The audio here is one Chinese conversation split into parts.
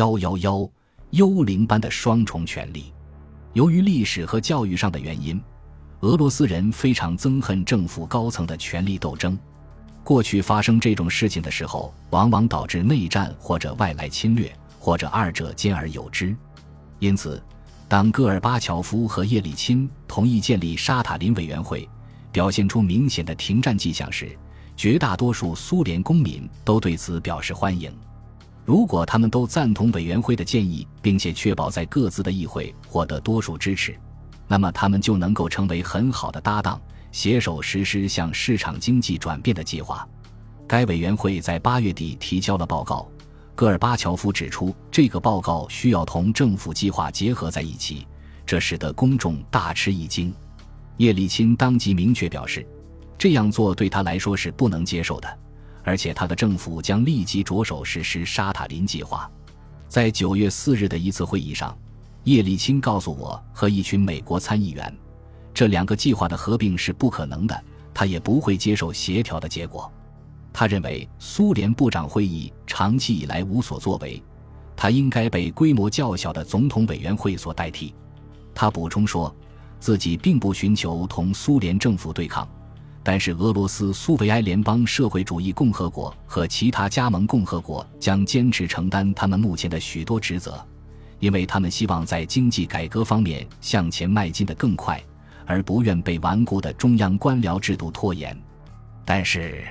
幺幺幺，幽灵般的双重权力。由于历史和教育上的原因，俄罗斯人非常憎恨政府高层的权力斗争。过去发生这种事情的时候，往往导致内战或者外来侵略，或者二者兼而有之。因此，当戈尔巴乔夫和叶利钦同意建立沙塔林委员会，表现出明显的停战迹象时，绝大多数苏联公民都对此表示欢迎。如果他们都赞同委员会的建议，并且确保在各自的议会获得多数支持，那么他们就能够成为很好的搭档，携手实施向市场经济转变的计划。该委员会在八月底提交了报告。戈尔巴乔夫指出，这个报告需要同政府计划结合在一起，这使得公众大吃一惊。叶利钦当即明确表示，这样做对他来说是不能接受的，而且他的政府将立即着手实施沙塔林计划。在九月四日的一次会议上，叶利钦告诉我和一群美国参议员，这两个计划的合并是不可能的，他也不会接受协调的结果。他认为苏联部长会议长期以来无所作为，他应该被规模较小的总统委员会所代替。他补充说，自己并不寻求同苏联政府对抗，但是俄罗斯苏维埃联邦社会主义共和国和其他加盟共和国将坚持承担他们目前的许多职责，因为他们希望在经济改革方面向前迈进的更快，而不愿被顽固的中央官僚制度拖延。但是。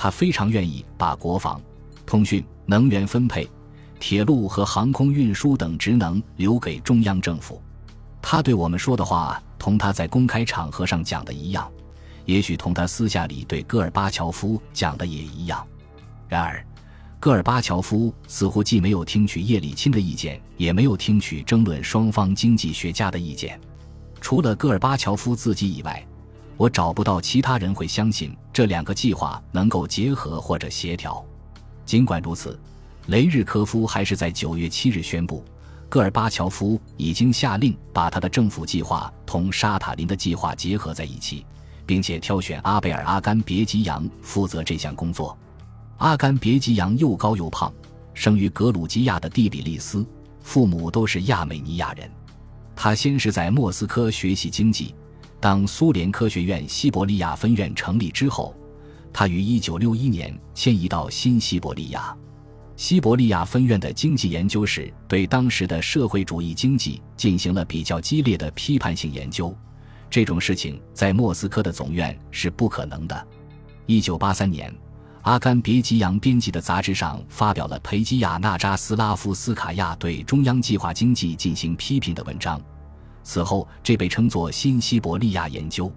他非常愿意把国防、通讯、能源分配、铁路和航空运输等职能留给中央政府。他对我们说的话，同他在公开场合上讲的一样，也许同他私下里对戈尔巴乔夫讲的也一样。然而，戈尔巴乔夫似乎既没有听取叶利钦的意见，也没有听取争论双方经济学家的意见。除了戈尔巴乔夫自己以外。我找不到其他人会相信这两个计划能够结合或者协调。尽管如此，雷日科夫还是在九月七日宣布，戈尔巴乔夫已经下令把他的政府计划同沙塔林的计划结合在一起，并且挑选阿贝尔·阿甘别吉扬负责这项工作。阿甘别吉扬又高又胖，生于格鲁吉亚的蒂比利斯，父母都是亚美尼亚人。他先是在莫斯科学习经济。当苏联科学院西伯利亚分院成立之后，他于1961年迁移到新西伯利亚。西伯利亚分院的经济研究室对当时的社会主义经济进行了比较激烈的批判性研究。这种事情在莫斯科的总院是不可能的。1983年，阿甘别吉扬编辑的杂志上发表了裴基亚纳扎斯拉夫斯卡亚对中央计划经济进行批评的文章。此后，这被称作新西伯利亚研究，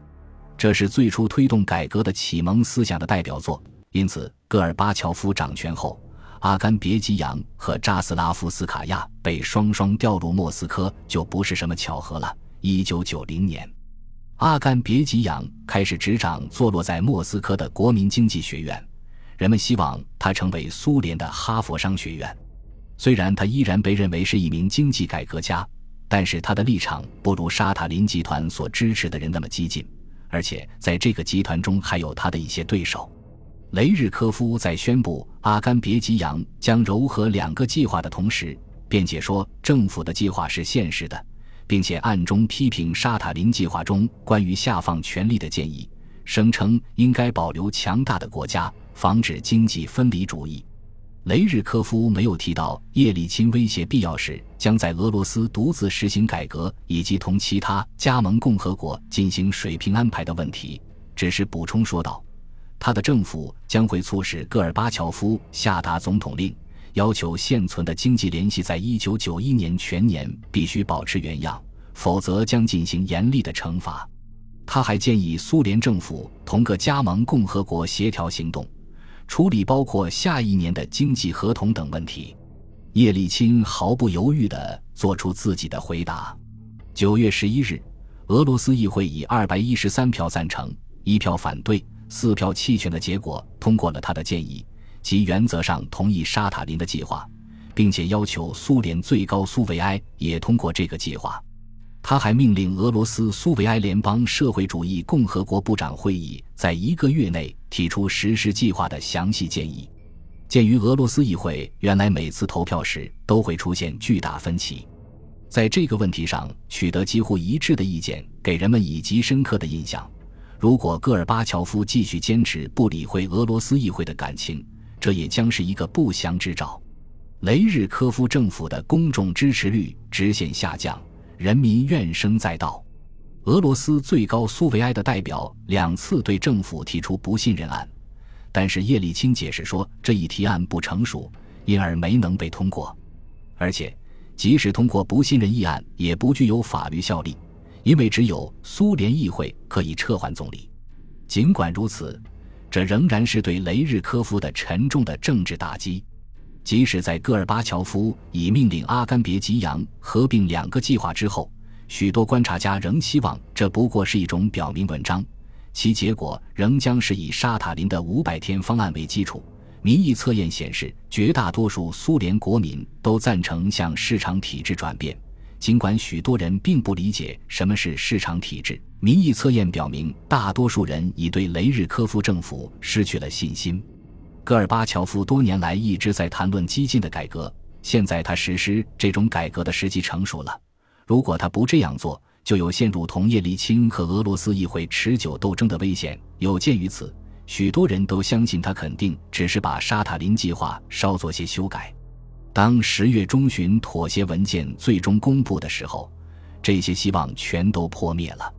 这是最初推动改革的启蒙思想的代表作。因此，戈尔巴乔夫掌权后，阿甘别吉扬和扎斯拉夫斯卡亚被双双调入莫斯科，就不是什么巧合了。一九九零年，阿甘别吉扬开始执掌坐落在莫斯科的国民经济学院，人们希望他成为苏联的哈佛商学院。虽然他依然被认为是一名经济改革家。但是他的立场不如沙塔林集团所支持的人那么激进，而且在这个集团中还有他的一些对手。雷日科夫在宣布阿甘别吉扬将糅合两个计划的同时，辩解说政府的计划是现实的，并且暗中批评沙塔林计划中关于下放权力的建议，声称应该保留强大的国家，防止经济分离主义。雷日科夫没有提到叶利钦威胁必要时将在俄罗斯独自实行改革，以及同其他加盟共和国进行水平安排的问题，只是补充说道：“他的政府将会促使戈尔巴乔夫下达总统令，要求现存的经济联系在一九九一年全年必须保持原样，否则将进行严厉的惩罚。”他还建议苏联政府同各加盟共和国协调行动。处理包括下一年的经济合同等问题，叶利钦毫不犹豫地做出自己的回答。九月十一日，俄罗斯议会以二百一十三票赞成、一票反对、四票弃权的结果通过了他的建议，即原则上同意沙塔林的计划，并且要求苏联最高苏维埃也通过这个计划。他还命令俄罗斯苏维埃联邦社会主义共和国部长会议在一个月内提出实施计划的详细建议。鉴于俄罗斯议会原来每次投票时都会出现巨大分歧，在这个问题上取得几乎一致的意见，给人们以极深刻的印象。如果戈尔巴乔夫继续坚持不理会俄罗斯议会的感情，这也将是一个不祥之兆。雷日科夫政府的公众支持率直线下降，人民怨声载道。俄罗斯最高苏维埃的代表两次对政府提出不信任案，但是叶利钦解释说这一提案不成熟，因而没能被通过。而且，即使通过不信任议案，也不具有法律效力。因为只有苏联议会可以撤换总理，尽管如此，这仍然是对雷日科夫的沉重的政治打击。即使在戈尔巴乔夫已命令阿甘别吉扬合并两个计划之后，许多观察家仍希望这不过是一种表明文章，其结果仍将是以沙塔林的五百天方案为基础。民意测验显示，绝大多数苏联国民都赞成向市场体制转变。尽管许多人并不理解什么是市场体制，民意测验表明，大多数人已对雷日科夫政府失去了信心。戈尔巴乔夫多年来一直在谈论激进的改革，现在他实施这种改革的时机成熟了。如果他不这样做，就有陷入同叶利钦和俄罗斯议会持久斗争的危险。有鉴于此，许多人都相信他肯定只是把沙塔林计划稍作些修改。当十月中旬妥协文件最终公布的时候，这些希望全都破灭了。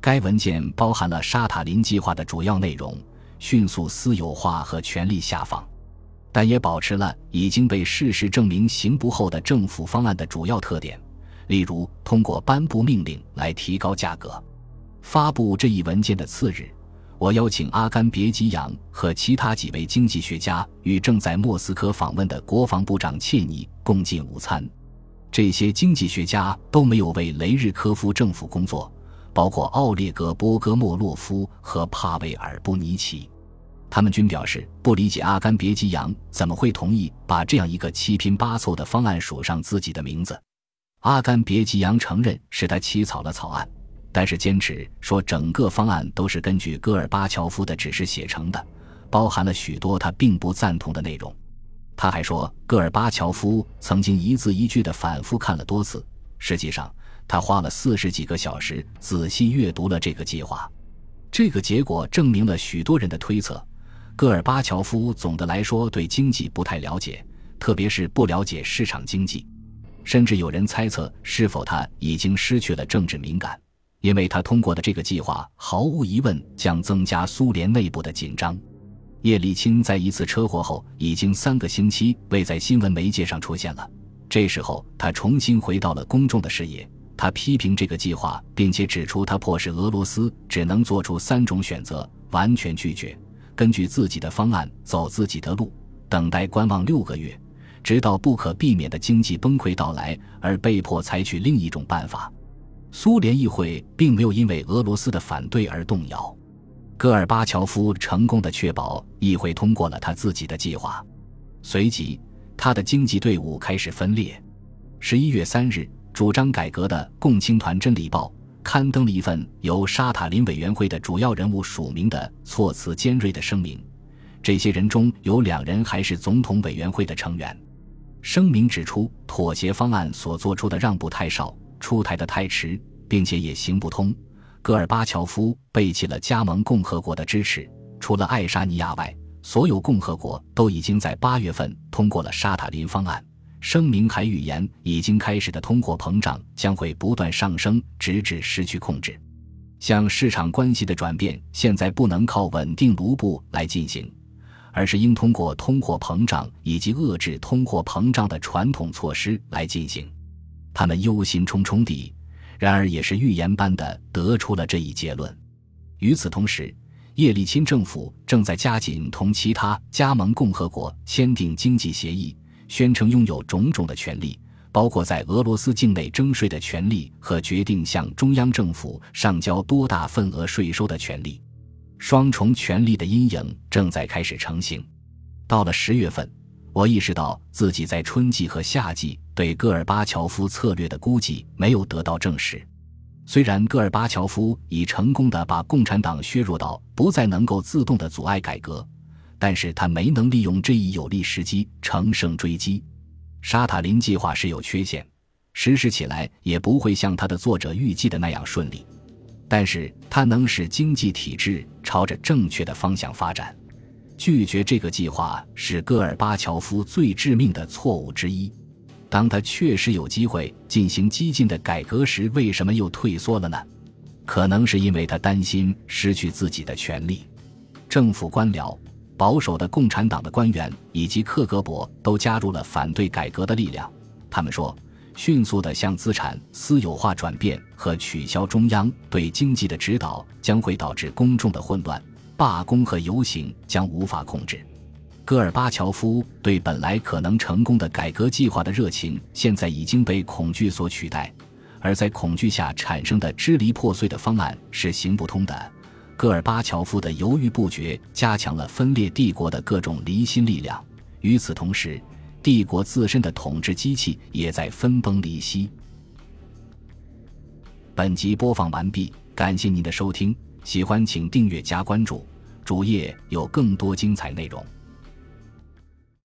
该文件包含了沙塔林计划的主要内容：迅速私有化和权力下放，但也保持了已经被事实证明行不后的政府方案的主要特点，例如通过颁布命令来提高价格。发布这一文件的次日。我邀请阿甘别吉扬和其他几位经济学家与正在莫斯科访问的国防部长切尼共进午餐。这些经济学家都没有为雷日科夫政府工作，包括奥列格·波戈莫洛夫和帕维尔·布尼奇。他们均表示不理解阿甘别吉扬怎么会同意把这样一个七拼八凑的方案署上自己的名字。阿甘别吉扬承认是他起草了草案。但是坚持说整个方案都是根据戈尔巴乔夫的指示写成的，包含了许多他并不赞同的内容。他还说，戈尔巴乔夫曾经一字一句地反复看了多次。实际上，他花了四十几个小时仔细阅读了这个计划。这个结果证明了许多人的推测：戈尔巴乔夫总的来说对经济不太了解，特别是不了解市场经济。甚至有人猜测，是否他已经失去了政治敏感。因为他通过的这个计划，毫无疑问将增加苏联内部的紧张。叶利钦在一次车祸后，已经三个星期未在新闻媒介上出现了。这时候，他重新回到了公众的视野。他批评这个计划，并且指出他迫使俄罗斯只能做出三种选择：完全拒绝，根据自己的方案走自己的路，等待观望六个月，直到不可避免的经济崩溃到来，而被迫采取另一种办法。苏联议会并没有因为俄罗斯的反对而动摇，戈尔巴乔夫成功的确保议会通过了他自己的计划。随即，他的经济队伍开始分裂。十一月三日，主张改革的共青团《真理报》刊登了一份由沙塔林委员会的主要人物署名的措辞尖锐的声明。这些人中有两人还是总统委员会的成员。声明指出，妥协方案所做出的让步太少。出台的太迟，并且也行不通。戈尔巴乔夫背弃了加盟共和国的支持，除了爱沙尼亚外，所有共和国都已经在八月份通过了沙塔林方案。声明还预言，已经开始的通货膨胀将会不断上升，直至失去控制。向市场关系的转变，现在不能靠稳定卢布来进行，而是应通过通货膨胀以及遏制通货膨胀的传统措施来进行。他们忧心忡忡地，然而也是预言般的得出了这一结论。与此同时，叶利钦政府正在加紧同其他加盟共和国签订经济协议，宣称拥有种种的权利，包括在俄罗斯境内征税的权利和决定向中央政府上交多大份额税收的权利。双重权力的阴影正在开始成型。到了十月份。我意识到自己在春季和夏季对戈尔巴乔夫策略的估计没有得到证实。虽然戈尔巴乔夫已成功地把共产党削弱到不再能够自动地阻碍改革，但是他没能利用这一有利时机乘胜追击。沙塔林计划是有缺陷，实施起来也不会像他的作者预计的那样顺利。但是他能使经济体制朝着正确的方向发展。拒绝这个计划是戈尔巴乔夫最致命的错误之一。当他确实有机会进行激进的改革时，为什么又退缩了呢？可能是因为他担心失去自己的权利。政府官僚、保守的共产党的官员以及克格勃都加入了反对改革的力量。他们说，迅速的向资产私有化转变和取消中央对经济的指导将会导致公众的混乱。罢工和游行将无法控制。戈尔巴乔夫对本来可能成功的改革计划的热情，现在已经被恐惧所取代，而在恐惧下产生的支离破碎的方案是行不通的。戈尔巴乔夫的犹豫不决，加强了分裂帝国的各种离心力量。与此同时，帝国自身的统治机器也在分崩离析。本集播放完毕，感谢您的收听。喜欢请订阅加关注，主页有更多精彩内容。